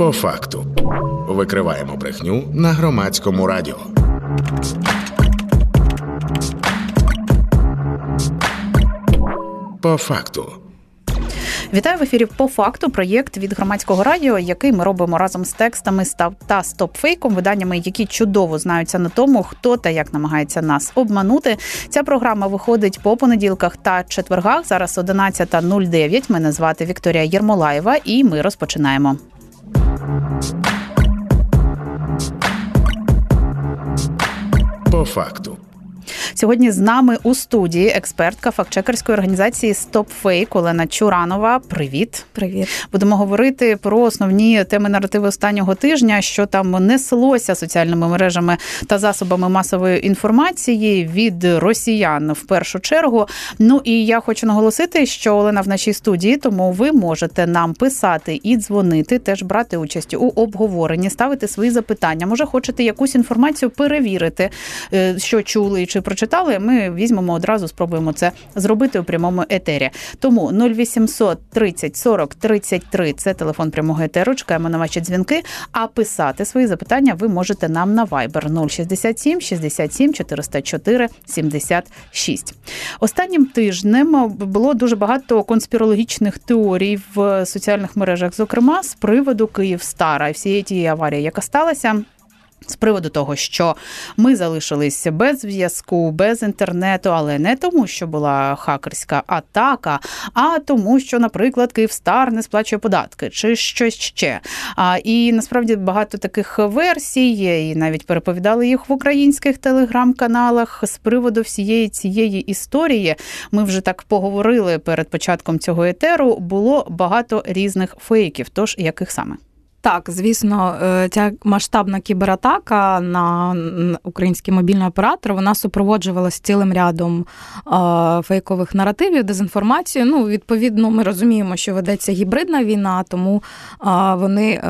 По факту викриваємо брехню на громадському радіо. По факту. Вітаю в ефірі по факту. Проєкт від громадського радіо, який ми робимо разом з текстами став та стопфейком, виданнями, які чудово знаються на тому, хто та як намагається нас обманути. Ця програма виходить по понеділках та четвергах. Зараз 11.09. Мене звати Вікторія Єрмолаєва, і ми розпочинаємо. По факту. Сьогодні з нами у студії експертка фактчекерської організації StopFake Олена Чуранова. Привіт, привіт. Будемо говорити про основні теми наративи останнього тижня, що там неслося соціальними мережами та засобами масової інформації від росіян в першу чергу. Ну і я хочу наголосити, що Олена в нашій студії, тому ви можете нам писати і дзвонити, теж брати участь у обговоренні, ставити свої запитання. Може, хочете якусь інформацію перевірити, е, що чули чи прочитали, ми візьмемо одразу, спробуємо це зробити у прямому етері. Тому 0800 30 40 33 – це телефон прямого етеру. Чекаємо на ваші дзвінки. А писати свої запитання ви можете нам на Viber 067 67 404 76. Останнім тижнем було дуже багато конспірологічних теорій в соціальних мережах, зокрема з приводу Київстара і всієї тієї аварії, яка сталася. З приводу того, що ми залишилися без зв'язку, без інтернету, але не тому, що була хакерська атака, а тому, що, наприклад, Київстар не сплачує податки чи щось ще. А, І насправді багато таких версій, і навіть переповідали їх в українських телеграм-каналах з приводу всієї цієї історії. Ми вже так поговорили перед початком цього етеру. Було багато різних фейків. Тож яких саме? Так, звісно, е, ця масштабна кібератака на український мобільний оператор вона супроводжувалася цілим рядом фейкових наративів, дезінформації. Ну, відповідно, ми розуміємо, що ведеться гібридна війна, тому вони е,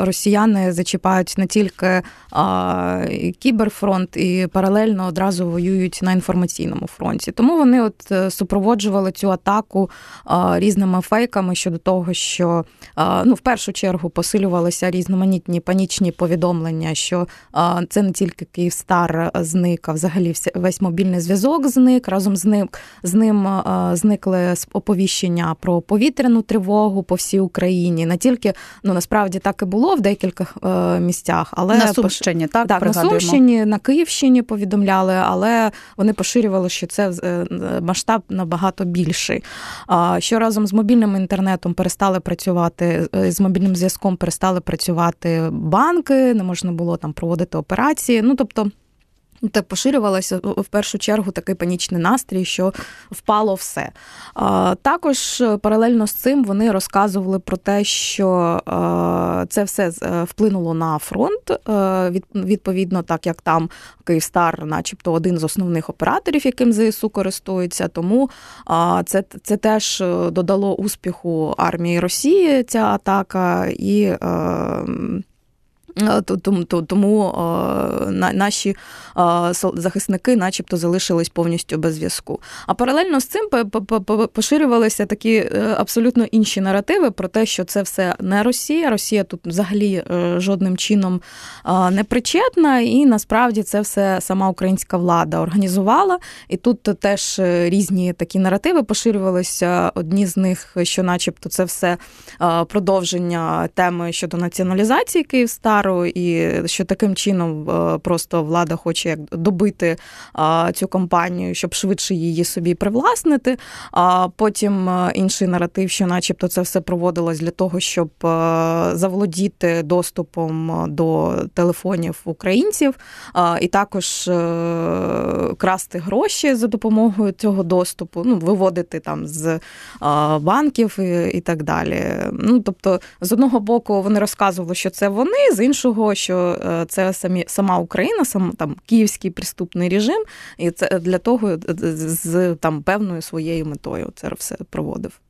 росіяни зачіпають не тільки кіберфронт і паралельно одразу воюють на інформаційному фронті. Тому вони от е, супроводжували цю атаку різними фейками щодо того, що ну, в першу чергу посилювалися різноманітні панічні повідомлення, що це не тільки Київстар зник, а взагалі весь мобільний зв'язок зник. Разом з ним з ним зникли оповіщення про повітряну тривогу по всій Україні. Не тільки ну насправді так і було в декількох е, місцях, але на Сумщині, так, так на Сумщині, на Київщині повідомляли, але вони поширювали, що це е, масштаб набагато більший. Що разом з мобільним інтернетом перестали працювати е, з мобільним зв'язком перестали працювати банки, не можна було там проводити операції. Ну тобто. Так поширювалося в першу чергу такий панічний настрій, що впало все. Також е, паралельно з цим вони розказували про те, що е, це все е, вплинуло на фронт. Відповідно, так як там Київстар, начебто, один з основних операторів, яким ЗСУ користується. Тому це це теж додало успіху армії Росії ця атака і. Е, тому тому наші захисники, начебто, залишились повністю без зв'язку. А паралельно з цим поширювалися такі е, абсолютно інші наративи про те, що це все не Росія. Росія тут взагалі е, жодним чином не причетна, і насправді це все сама українська влада організувала. І тут теж різні такі наративи поширювалися. Одні з них, що, начебто, це все продовження теми щодо націоналізації Київстар. Болсонару, і що таким чином е, просто влада хоче як добити цю компанію, щоб швидше її собі привласнити. А потім е, інший наратив, що, начебто, це все проводилось для того, щоб е, заволодіти доступом до телефонів українців, і також красти гроші за допомогою цього доступу, ну виводити там з банків і, і так далі. Ну тобто, з одного боку, вони розказували, що це вони з іншого іншого, що е, це самі сама Україна, сам там київський приступний режим, і це для того з там певною своєю метою це все проводив.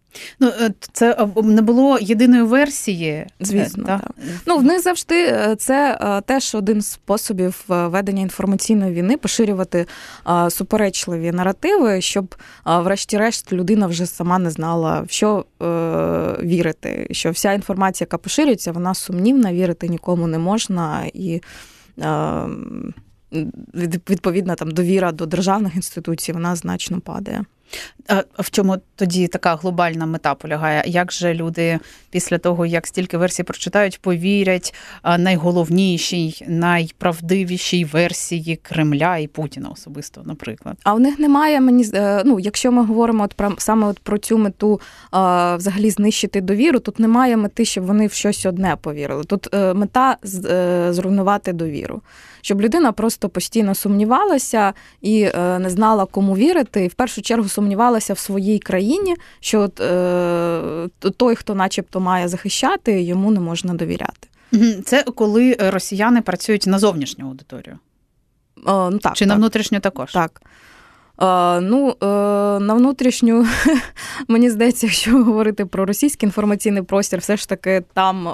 Ну, е, це е, не було єдиної версії. е, Звісно, та? так. Ну, в них завжди це теж один з способів ведення інформаційної війни поширювати суперечливі наративи, щоб, врешті-решт, людина вже сама не знала, в що вірити. Що вся інформація, яка поширюється, вона сумнівна, вірити нікому не можна і. е, від- там довіра до державних інституцій вона значно падає. А в чому тоді така глобальна мета полягає? Як же люди після того, як стільки версій прочитають, повірять найголовнішій, найправдивішій версії Кремля і Путіна особисто, наприклад? А у них немає мені е, ну, якщо ми говоримо от про саме от про цю мету взагалі знищити довіру, тут немає мети, щоб вони в щось одне повірили. Тут е, мета е, зруйнувати довіру, щоб людина просто постійно сумнівалася і не знала, кому вірити, і в першу чергу сумнівалася в своїй країні, що от, е, той, хто, начебто, має захищати, йому не можна довіряти. Це коли е, росіяни працюють на зовнішню аудиторію, О, ну, так, чи так. на внутрішню також? Так. Ну, е, на внутрішню, мені здається, якщо говорити про російський інформаційний простір, все ж таки там е,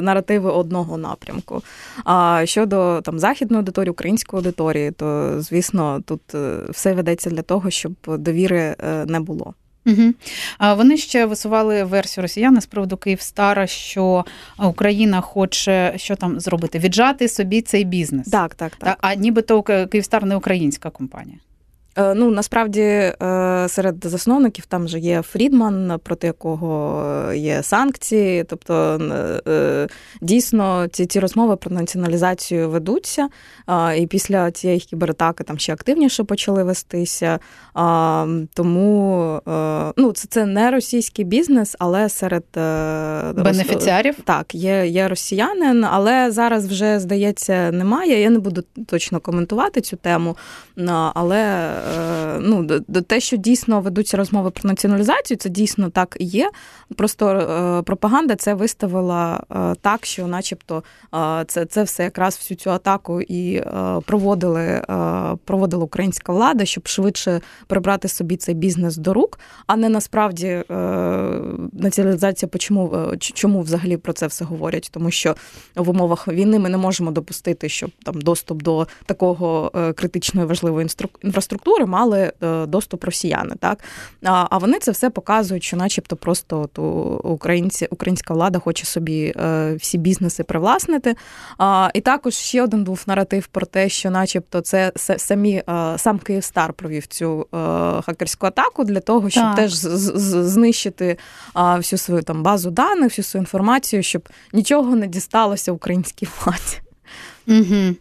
наративи одного напрямку. А щодо там західної аудиторії, української аудиторії, то звісно, тут е, все ведеться для того, щоб довіри не було. Угу. А вони ще висували версію росіяни з приводу Київстара, що Україна хоче що там зробити? Віджати собі цей бізнес. Так, так, так. Та, а нібито Ки- Київстар не українська компанія. Е, Ну, насправді е, серед засновників там же є Фрідман, проти якого є санкції. Тобто, е, дійсно, ці, ці розмови про націоналізацію ведуться. І після цієї кібератаки там ще активніше почали вестися. Тому ну, це, це не російський бізнес, але серед Бенефіціарів? так, є, є росіянин, але зараз вже, здається, немає. Я не буду точно коментувати цю тему, але ну, д- д- те, що дійсно ведуться розмови про націоналізацію, це дійсно так і є. Просто е, пропаганда це виставила е, так, що, начебто, е, це, це все якраз всю цю атаку і е, проводили, е, проводила українська влада, щоб швидше прибрати собі цей бізнес до рук, а не насправді е, націоналізація. Почому е, чому взагалі про це все говорять? Тому що в умовах війни ми не можемо допустити, щоб там доступ до такого е, критичної важливої інстру- інфраструктури мали е, доступ росіяни. Так а, вони це все показують, що, начебто, просто от, українці, українська влада хоче собі е, всі бізнеси привласнити. І також ще один був наратив про те, що, начебто, це самі е, сам Київстар провів цю хакерську атаку для того, щоб Так. теж знищити всю свою там базу даних, всю свою інформацію, щоб нічого не дісталося українській владі. Угу.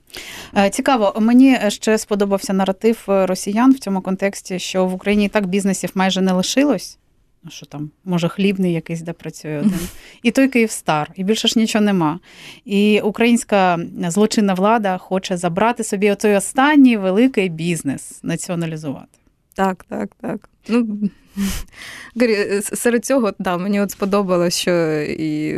Цікаво, мені ще сподобався наратив е, росіян в цьому контексті, що в Україні і так бізнесів майже не лишилось. Ну, Що там, може, хлібний якийсь, де працює один. І той Київстар, і більше ж нічого нема. І українська злочинна влада хоче забрати собі оцей останній великий бізнес, націоналізувати. Так, так, так. Ну, серед цього да, мені от сподобалось, що і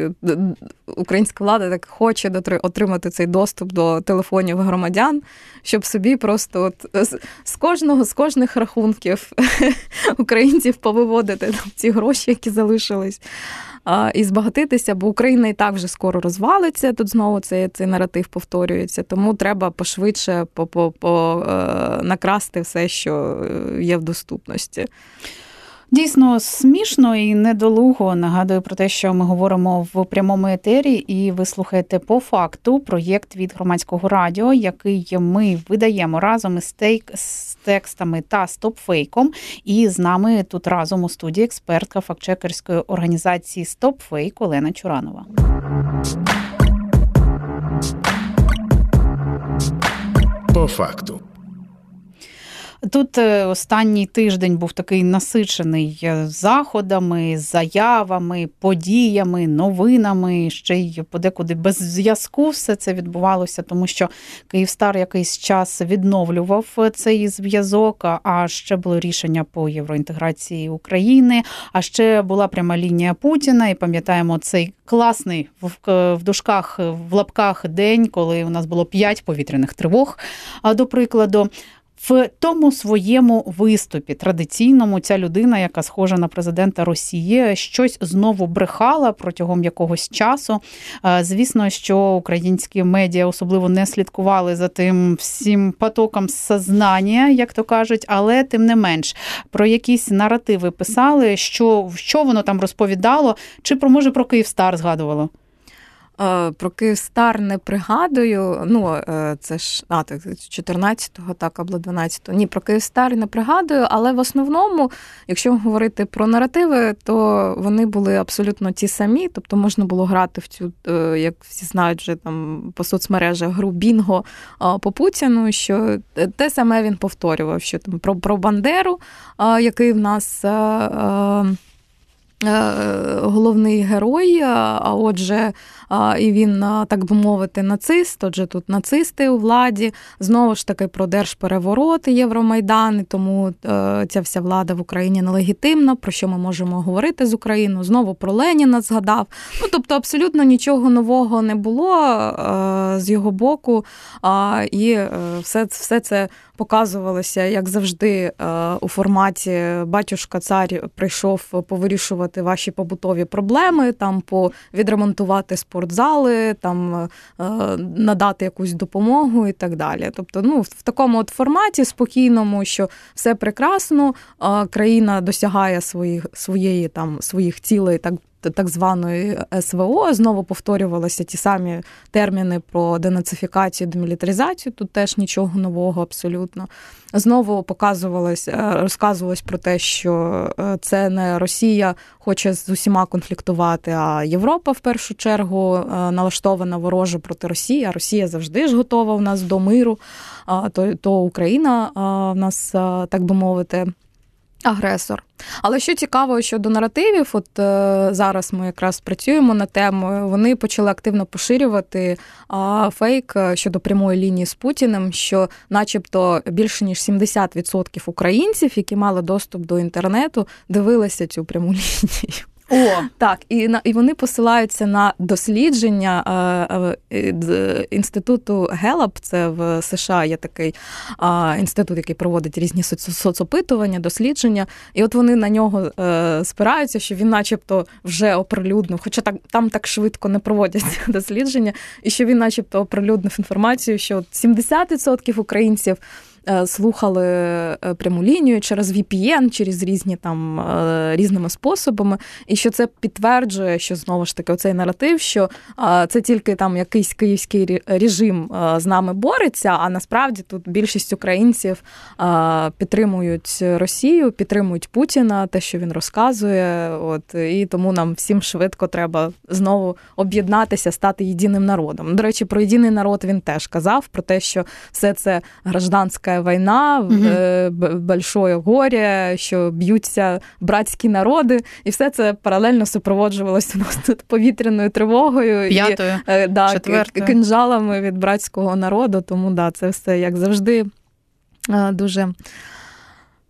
українська влада так хоче отримати цей доступ до телефонів громадян, щоб собі просто от з, кожного з кожних рахунків українців повиводити там, ці гроші, які залишились. І збагатитися, бо Україна і так вже скоро розвалиться. Тут знову цей, цей наратив повторюється. Тому треба пошвидше по, по, по, е, накрасти все, що е, є в доступності. Дійсно смішно і недолуго нагадую про те, що ми говоримо в прямому етері, і ви слухаєте по факту проєкт від громадського радіо, який ми видаємо разом із тейк з текстами та стопфейком. І з нами тут разом у студії експертка фактчекерської організації Стопфейк Олена Чуранова. По факту. Тут е, останній тиждень був такий насичений е, заходами, заявами, подіями, новинами. Ще й подекуди без зв'язку все це відбувалося, тому що Київстар якийсь час відновлював е, цей зв'язок. а- ще було рішення по євроінтеграції України. А ще була пряма лінія Путіна. І пам'ятаємо цей класний в, дужках, в лапках день, коли у нас було п'ять повітряних тривог. До прикладу. В тому своєму виступі традиційному ця людина, яка схожа на президента Росії, щось знову брехала протягом якогось часу. Звісно, що українські медіа особливо не слідкували за тим всім потоком сознання, як то кажуть, але тим не менш про якісь наративи писали, що що воно там розповідало, чи про може про Київстар згадувало. Е, про Київстар не пригадую. Ну, е, це ж а, так, 14-го, так, або 12-го. Ні, про Київстар не пригадую, але в основному, якщо говорити про наративи, то вони були абсолютно ті самі. Тобто можна було грати в цю, е, як всі знають, вже там по соцмережах гру Бінго по Путіну, що те саме він повторював, що там про, про Бандеру, який в нас. Е, головний герой, а отже, і він, так би мовити, нацист. Отже, тут нацисти у владі. Знову ж таки про держпереворот Євромайдан, і тому е, ця вся влада в Україні нелегітимна. Про що ми можемо говорити з Україною? Знову про Леніна згадав. Ну тобто, абсолютно нічого нового не було е, з його боку, і все, все це показувалося, як завжди, у форматі батюшка цар прийшов повирішувати ваші побутові проблеми, там відремонтувати спортзали, там е, надати якусь допомогу і так далі. Тобто, ну в такому от форматі спокійному, що все прекрасно, країна досягає своїх своєї там своїх цілей, так так званої СВО знову повторювалися ті самі терміни про денацифікацію, демілітаризацію. Тут теж нічого нового абсолютно. Знову показувалось, е, розказувалось про те, що е, це не Росія хоче з усіма конфліктувати, а Європа в першу чергу е, налаштована вороже проти Росії. а Росія завжди ж готова в нас до миру. То, то Україна в нас, так би мовити. Агресор. Але що цікаво щодо наративів, от е, зараз ми якраз працюємо над тему, вони почали активно поширювати а, фейк е, щодо прямої лінії з Путіним, що, начебто, більше ніж 70% українців, які мали доступ до інтернету, дивилися цю пряму лінію. О, так, і на і вони посилаються на дослідження е, е, інституту Гелап. Це в США є такий е, інститут, який проводить різні соцопитування, дослідження. І от вони на нього е, спираються, що він, начебто, вже оприлюднив, хоча так там так швидко не проводяться дослідження, і що він, начебто, оприлюднив інформацію, що 70% українців. Е, слухали е, пряму лінію через VPN, через різні там е, різними способами, і що це підтверджує, що знову ж таки оцей наратив, що це тільки там якийсь київський режим з нами бореться. А насправді тут більшість українців підтримують Росію, підтримують Путіна, те, що він розказує. От і тому нам всім швидко треба знову об'єднатися, стати єдиним народом. До речі, про єдиний народ він теж казав про те, що все це гражданська війна, угу. большое горе, що б'ються братські народи, і все це паралельно супроводжувалося у нас тут повітряною тривогою П'ятою, і е, да, кинжалами від братського народу. Тому да, це все як завжди дуже.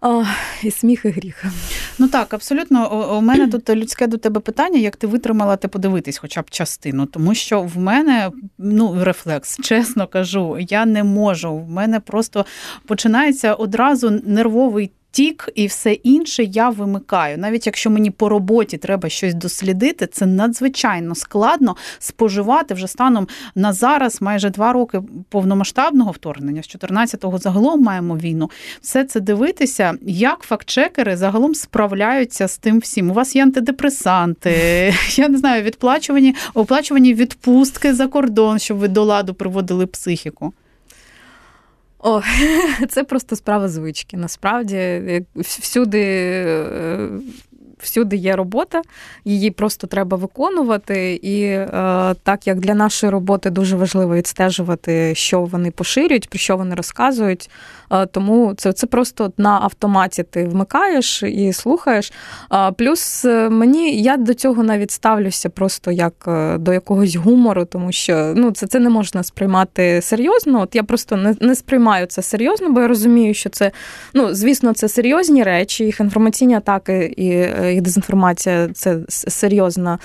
О, І сміх, і гріх. Ну так, абсолютно. У мене тут людське до тебе питання, як ти витримала ти подивитись хоча б частину, тому що в мене ну рефлекс, чесно кажу, я не можу. В мене просто починається одразу нервовий тік і все інше я вимикаю. Навіть якщо мені по роботі треба щось дослідити, це надзвичайно складно споживати вже станом на зараз, майже два роки повномасштабного вторгнення. З 14-го загалом маємо війну. Все це дивитися, як фактчекери загалом справляються з тим всім. У вас є антидепресанти, я не знаю, відплачувані оплачувані відпустки за кордон, щоб ви до ладу приводили психіку. О, це просто справа звички. Насправді, всюди е, всюди є робота, її просто треба виконувати. І е, так як для нашої роботи дуже важливо відстежувати, що вони поширюють, про що вони розказують. Е, тому це це просто на автоматі ти вмикаєш і слухаєш. Е, плюс е, мені я до цього навіть ставлюся просто як е, до якогось гумору, тому що ну, це це не можна сприймати серйозно. От я просто не, не сприймаю це серйозно, бо я розумію, що це, ну, звісно, це серйозні речі, їх інформаційні атаки і і дезінформація це серйозна,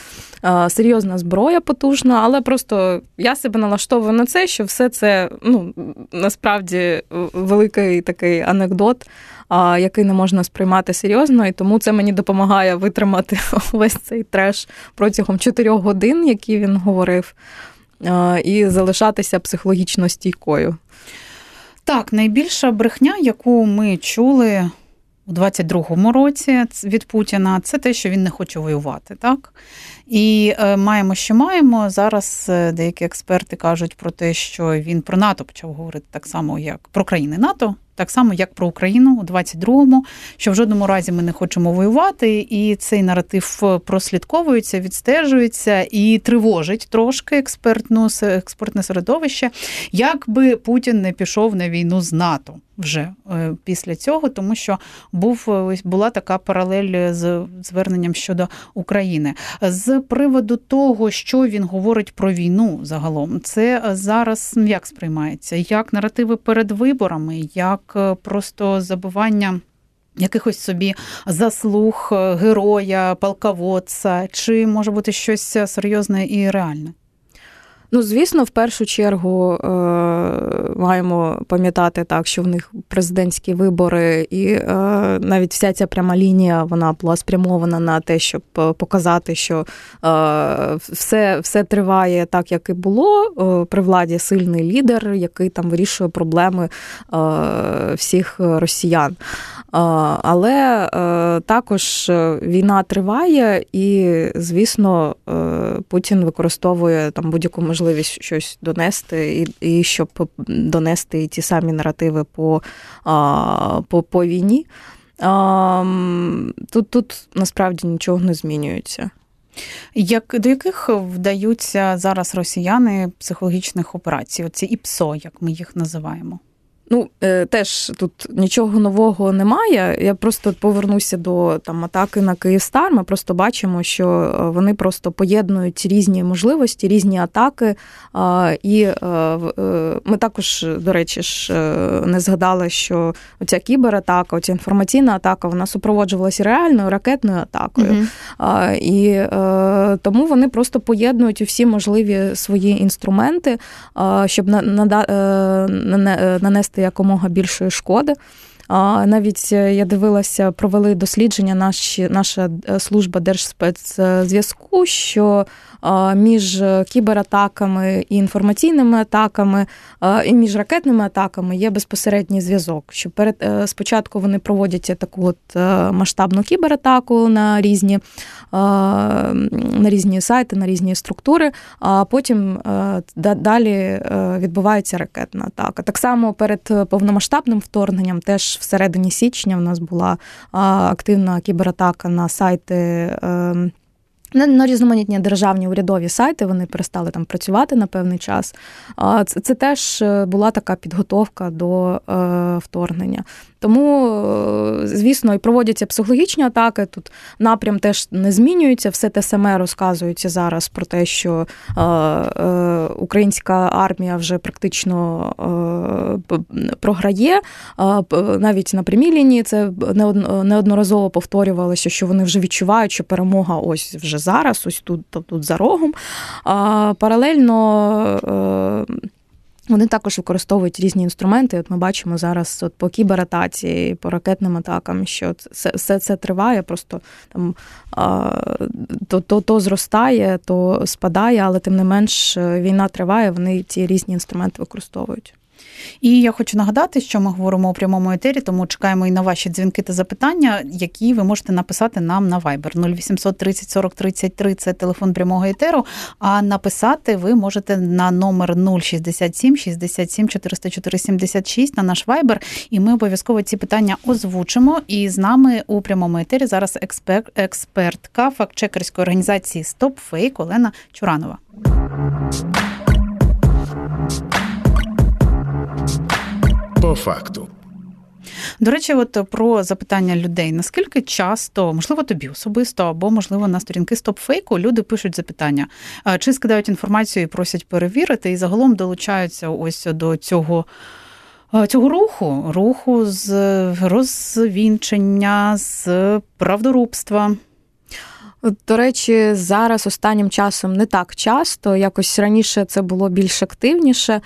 серйозна зброя потужна, але просто я себе налаштовую на це, що все це ну насправді великий такий анекдот який не можна сприймати серйозно, і тому це мені допомагає витримати весь цей треш протягом чотирьох годин, які він говорив, і залишатися психологічно стійкою. Так, найбільша брехня, яку ми чули у 22-му році від Путіна, це те, що він не хоче воювати, так? І е, маємо, що маємо. Зараз е, деякі експерти кажуть про те, що він про НАТО почав говорити так само, як про країни НАТО так само, як про Україну у 22-му, що в жодному разі ми не хочемо воювати, і цей наратив прослідковується, відстежується і тривожить трошки експертну експертне середовище, якби Путін не пішов на війну з НАТО вже е, після цього, тому що був була така паралель з зверненням щодо України. З приводу того, що він говорить про війну загалом, це зараз як сприймається, як наративи перед виборами, як е, просто забування. Якихось собі заслуг е, героя, полководця, чи може бути щось серйозне і реальне? Ну, звісно, в першу чергу е, маємо пам'ятати так, що в них президентські вибори, і е, навіть вся ця пряма лінія вона була спрямована на те, щоб е, показати, що все все триває так, як і було. При владі сильний лідер, який там вирішує проблеми всіх росіян. Але також війна триває, і, звісно, Путін використовує там будь-яку можливість можливість щось донести, і і щоб донести ті самі наративи по по, по війні. Тут тут насправді нічого не змінюється. Як До яких вдаються зараз росіяни психологічних операцій? Оці ІПСО, як ми їх називаємо? Ну, е, теж тут нічого нового немає. Я просто повернуся до там атаки на Київстар. Ми просто бачимо, що е, вони просто поєднують різні можливості, різні атаки. І е, ми також, до речі, ж не згадали, що оця кібератака, оця інформаційна атака, вона супроводжувалася реальною ракетною атакою. Mm-hmm. І тому вони просто поєднують усі можливі свої інструменти, щоб нанести якомога більшої шкоди. Навіть е, я дивилася, провели дослідження наші, наша е, служба Держспецзв'язку, що між кібератаками і інформаційними атаками, і між ракетними атаками є безпосередній зв'язок. Що перед е, спочатку вони проводять таку от масштабну кібератаку на різні на різні сайти, на різні структури, а потім далі відбувається ракетна атака. Так само перед повномасштабним вторгненням теж всередині січня в нас була активна кібератака на сайти. Ем, на різноманітні державні урядові сайти вони перестали там працювати на певний час. Це, це теж е, була така підготовка до е, вторгнення. Тому, е, звісно, і проводяться психологічні атаки. Тут напрям теж не змінюється. Все те саме розказується зараз про те, що е, е, українська армія вже практично е, програє. Навіть на прямій лінії це неодноразово повторювалося, що вони вже відчувають, що перемога ось вже зараз, ось тут, тут за рогом. Паралельно. Е, вони також використовують різні інструменти. От ми бачимо зараз от по кібератації, по ракетним атакам, що це все це триває, просто там то, то, то зростає, то спадає, але тим не менш війна триває. Вони ці різні інструменти використовують. І я хочу нагадати, що ми говоримо у прямому етері, тому чекаємо і на ваші дзвінки та запитання, які ви можете написати нам на Viber 0800 30 40 33 – це телефон прямого етеру. А написати ви можете на номер 067 67 404 76 на наш Viber, і ми обов'язково ці питання озвучимо. І з нами у прямому етері зараз експерт, експертка фактчекерської організації StopFake Олена Чуранова. По факту. До речі, от про запитання людей: наскільки часто, можливо, тобі особисто, або, можливо, на сторінки стопфейку люди пишуть запитання, чи скидають інформацію і просять перевірити, і загалом долучаються ось до цього. Цього руху, руху з розвінчення, з правдорубства. До речі, зараз останнім часом не так часто, якось раніше це було більш активніше.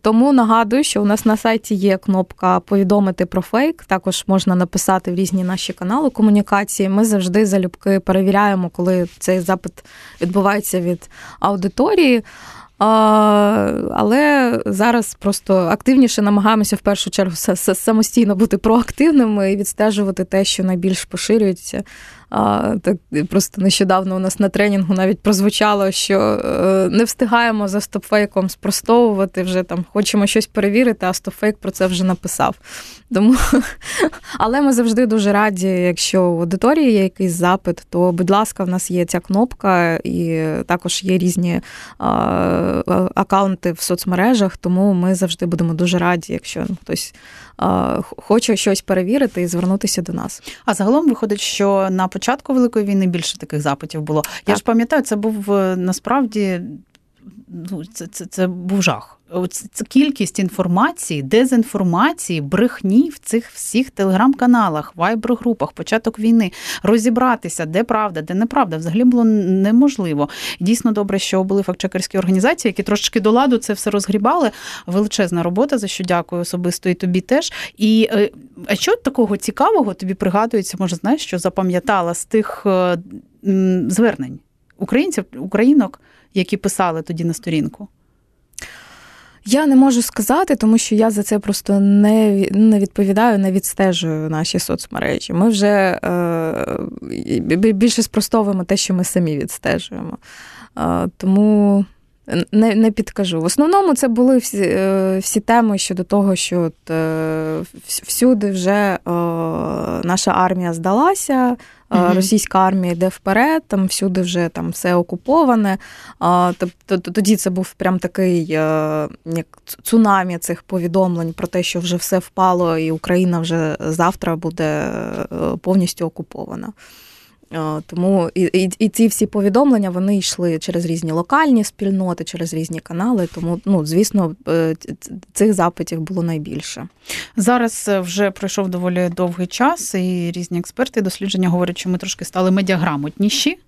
Тому нагадую, що у нас на сайті є кнопка повідомити про фейк. Також можна написати в різні наші канали комунікації. Ми завжди залюбки перевіряємо, коли цей запит відбувається від аудиторії. Але зараз просто активніше намагаємося в першу чергу самостійно бути проактивними і відстежувати те, що найбільш поширюється. Так просто нещодавно у нас на тренінгу навіть прозвучало, що е, не встигаємо за стопфейком спростовувати вже там, хочемо щось перевірити, а стопфейк про це вже написав. Тому, але ми завжди дуже раді, якщо в аудиторії є якийсь запит, то будь ласка, в нас є ця кнопка, і також є різні акаунти в соцмережах, тому ми завжди будемо дуже раді, якщо хтось хоче щось перевірити і звернутися до нас. А загалом виходить, що на початку великої війни більше таких запитів було. Так. Я ж пам'ятаю, це був е, насправді ну, це, це, це був жах. Кількість інформації, дезінформації, брехні в цих всіх телеграм-каналах, вайбер-групах, початок війни, розібратися, де правда, де неправда, взагалі було неможливо. Дійсно добре, що були фактчекерські організації, які трошечки до ладу це все розгрібали. Величезна робота, за що дякую особисто і тобі теж. І е, а що такого цікавого тобі пригадується, може, знаєш, що запам'ятала з тих е, звернень українців, українок, які писали тоді на сторінку? Я не можу сказати, тому що я за це просто не не відповідаю, не відстежую наші соцмережі. Ми вже е, більше спростовуємо те, що ми самі відстежуємо. Е, тому не не підкажу. В основному це були всі е, всі теми щодо того, що от, е, всюди вже е, наша армія здалася. Mm-hmm. Російська армія йде вперед, там всюди вже там все окуповане. Тобто тоді це був прям такий як цунамі цих повідомлень про те, що вже все впало, і Україна вже завтра буде повністю окупована. Тому і, і і, ці всі повідомлення вони йшли через різні локальні спільноти, через різні канали. Тому, ну звісно, е, цих запитів було найбільше. Зараз е, вже пройшов доволі довгий час, і різні експерти дослідження говорять, що ми трошки стали медіаграмотніші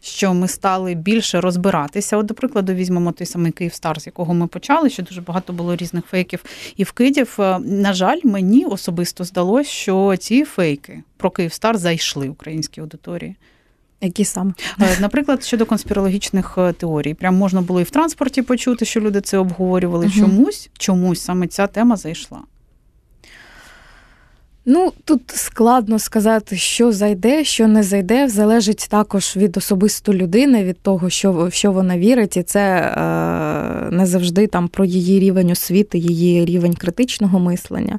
що ми стали більше розбиратися. От, до прикладу, візьмемо той самий Київстар, з якого ми почали, що дуже багато було різних фейків і вкидів. Е, на жаль, мені особисто здалося, що ці фейки про Київстар зайшли українській аудиторії. Які саме? Е, наприклад, щодо конспірологічних е, теорій, прям можна було і в транспорті почути, що люди це обговорювали. Угу. Чомусь, чомусь саме ця тема зайшла. Ну, тут складно сказати, що зайде, що не зайде, залежить також від особисто людини, від того, що в що вона вірить, і це е, не завжди там про її рівень освіти, її рівень критичного мислення.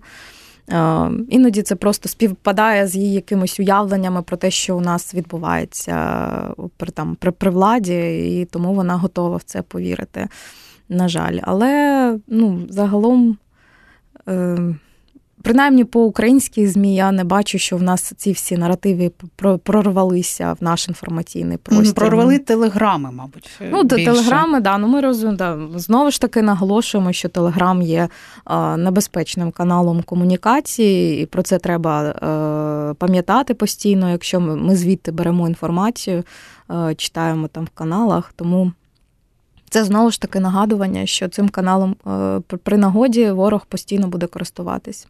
Е, іноді це просто співпадає з її якимись уявленнями про те, що у нас відбувається при там при, при владі, і тому вона готова в це повірити. На жаль, але ну, загалом. Е, Принаймні по українській змі я не бачу, що в нас ці всі наративи прорвалися в наш інформаційний простір. Прорвали телеграми, мабуть. Ну, більше. телеграми, да. Ну ми розуміємо, да. знову ж таки наголошуємо, що телеграм є небезпечним каналом комунікації, і про це треба е, пам'ятати постійно, якщо ми звідти беремо інформацію, е, читаємо там в каналах. Тому. Це знову ж таки нагадування, що цим каналом е, при нагоді ворог постійно буде користуватись.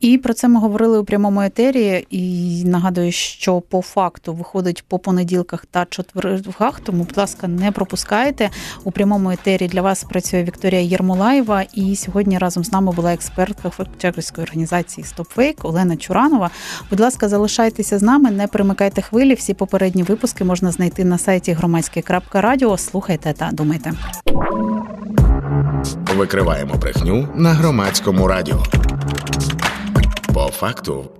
І про це ми говорили у прямому етері. І нагадую, що по факту виходить по понеділках та четвергах. Тому, будь ласка, не пропускайте. У прямому етері для вас працює Вікторія Єрмолаєва. І сьогодні разом з нами була експертка фактчекерської організації StopFake Олена Чуранова. Будь ласка, залишайтеся з нами, не примикайте хвилі. Всі попередні випуски можна знайти на сайті громадське.радіо. Слухайте та думайте. Викриваємо брехню на громадському радіо. По факту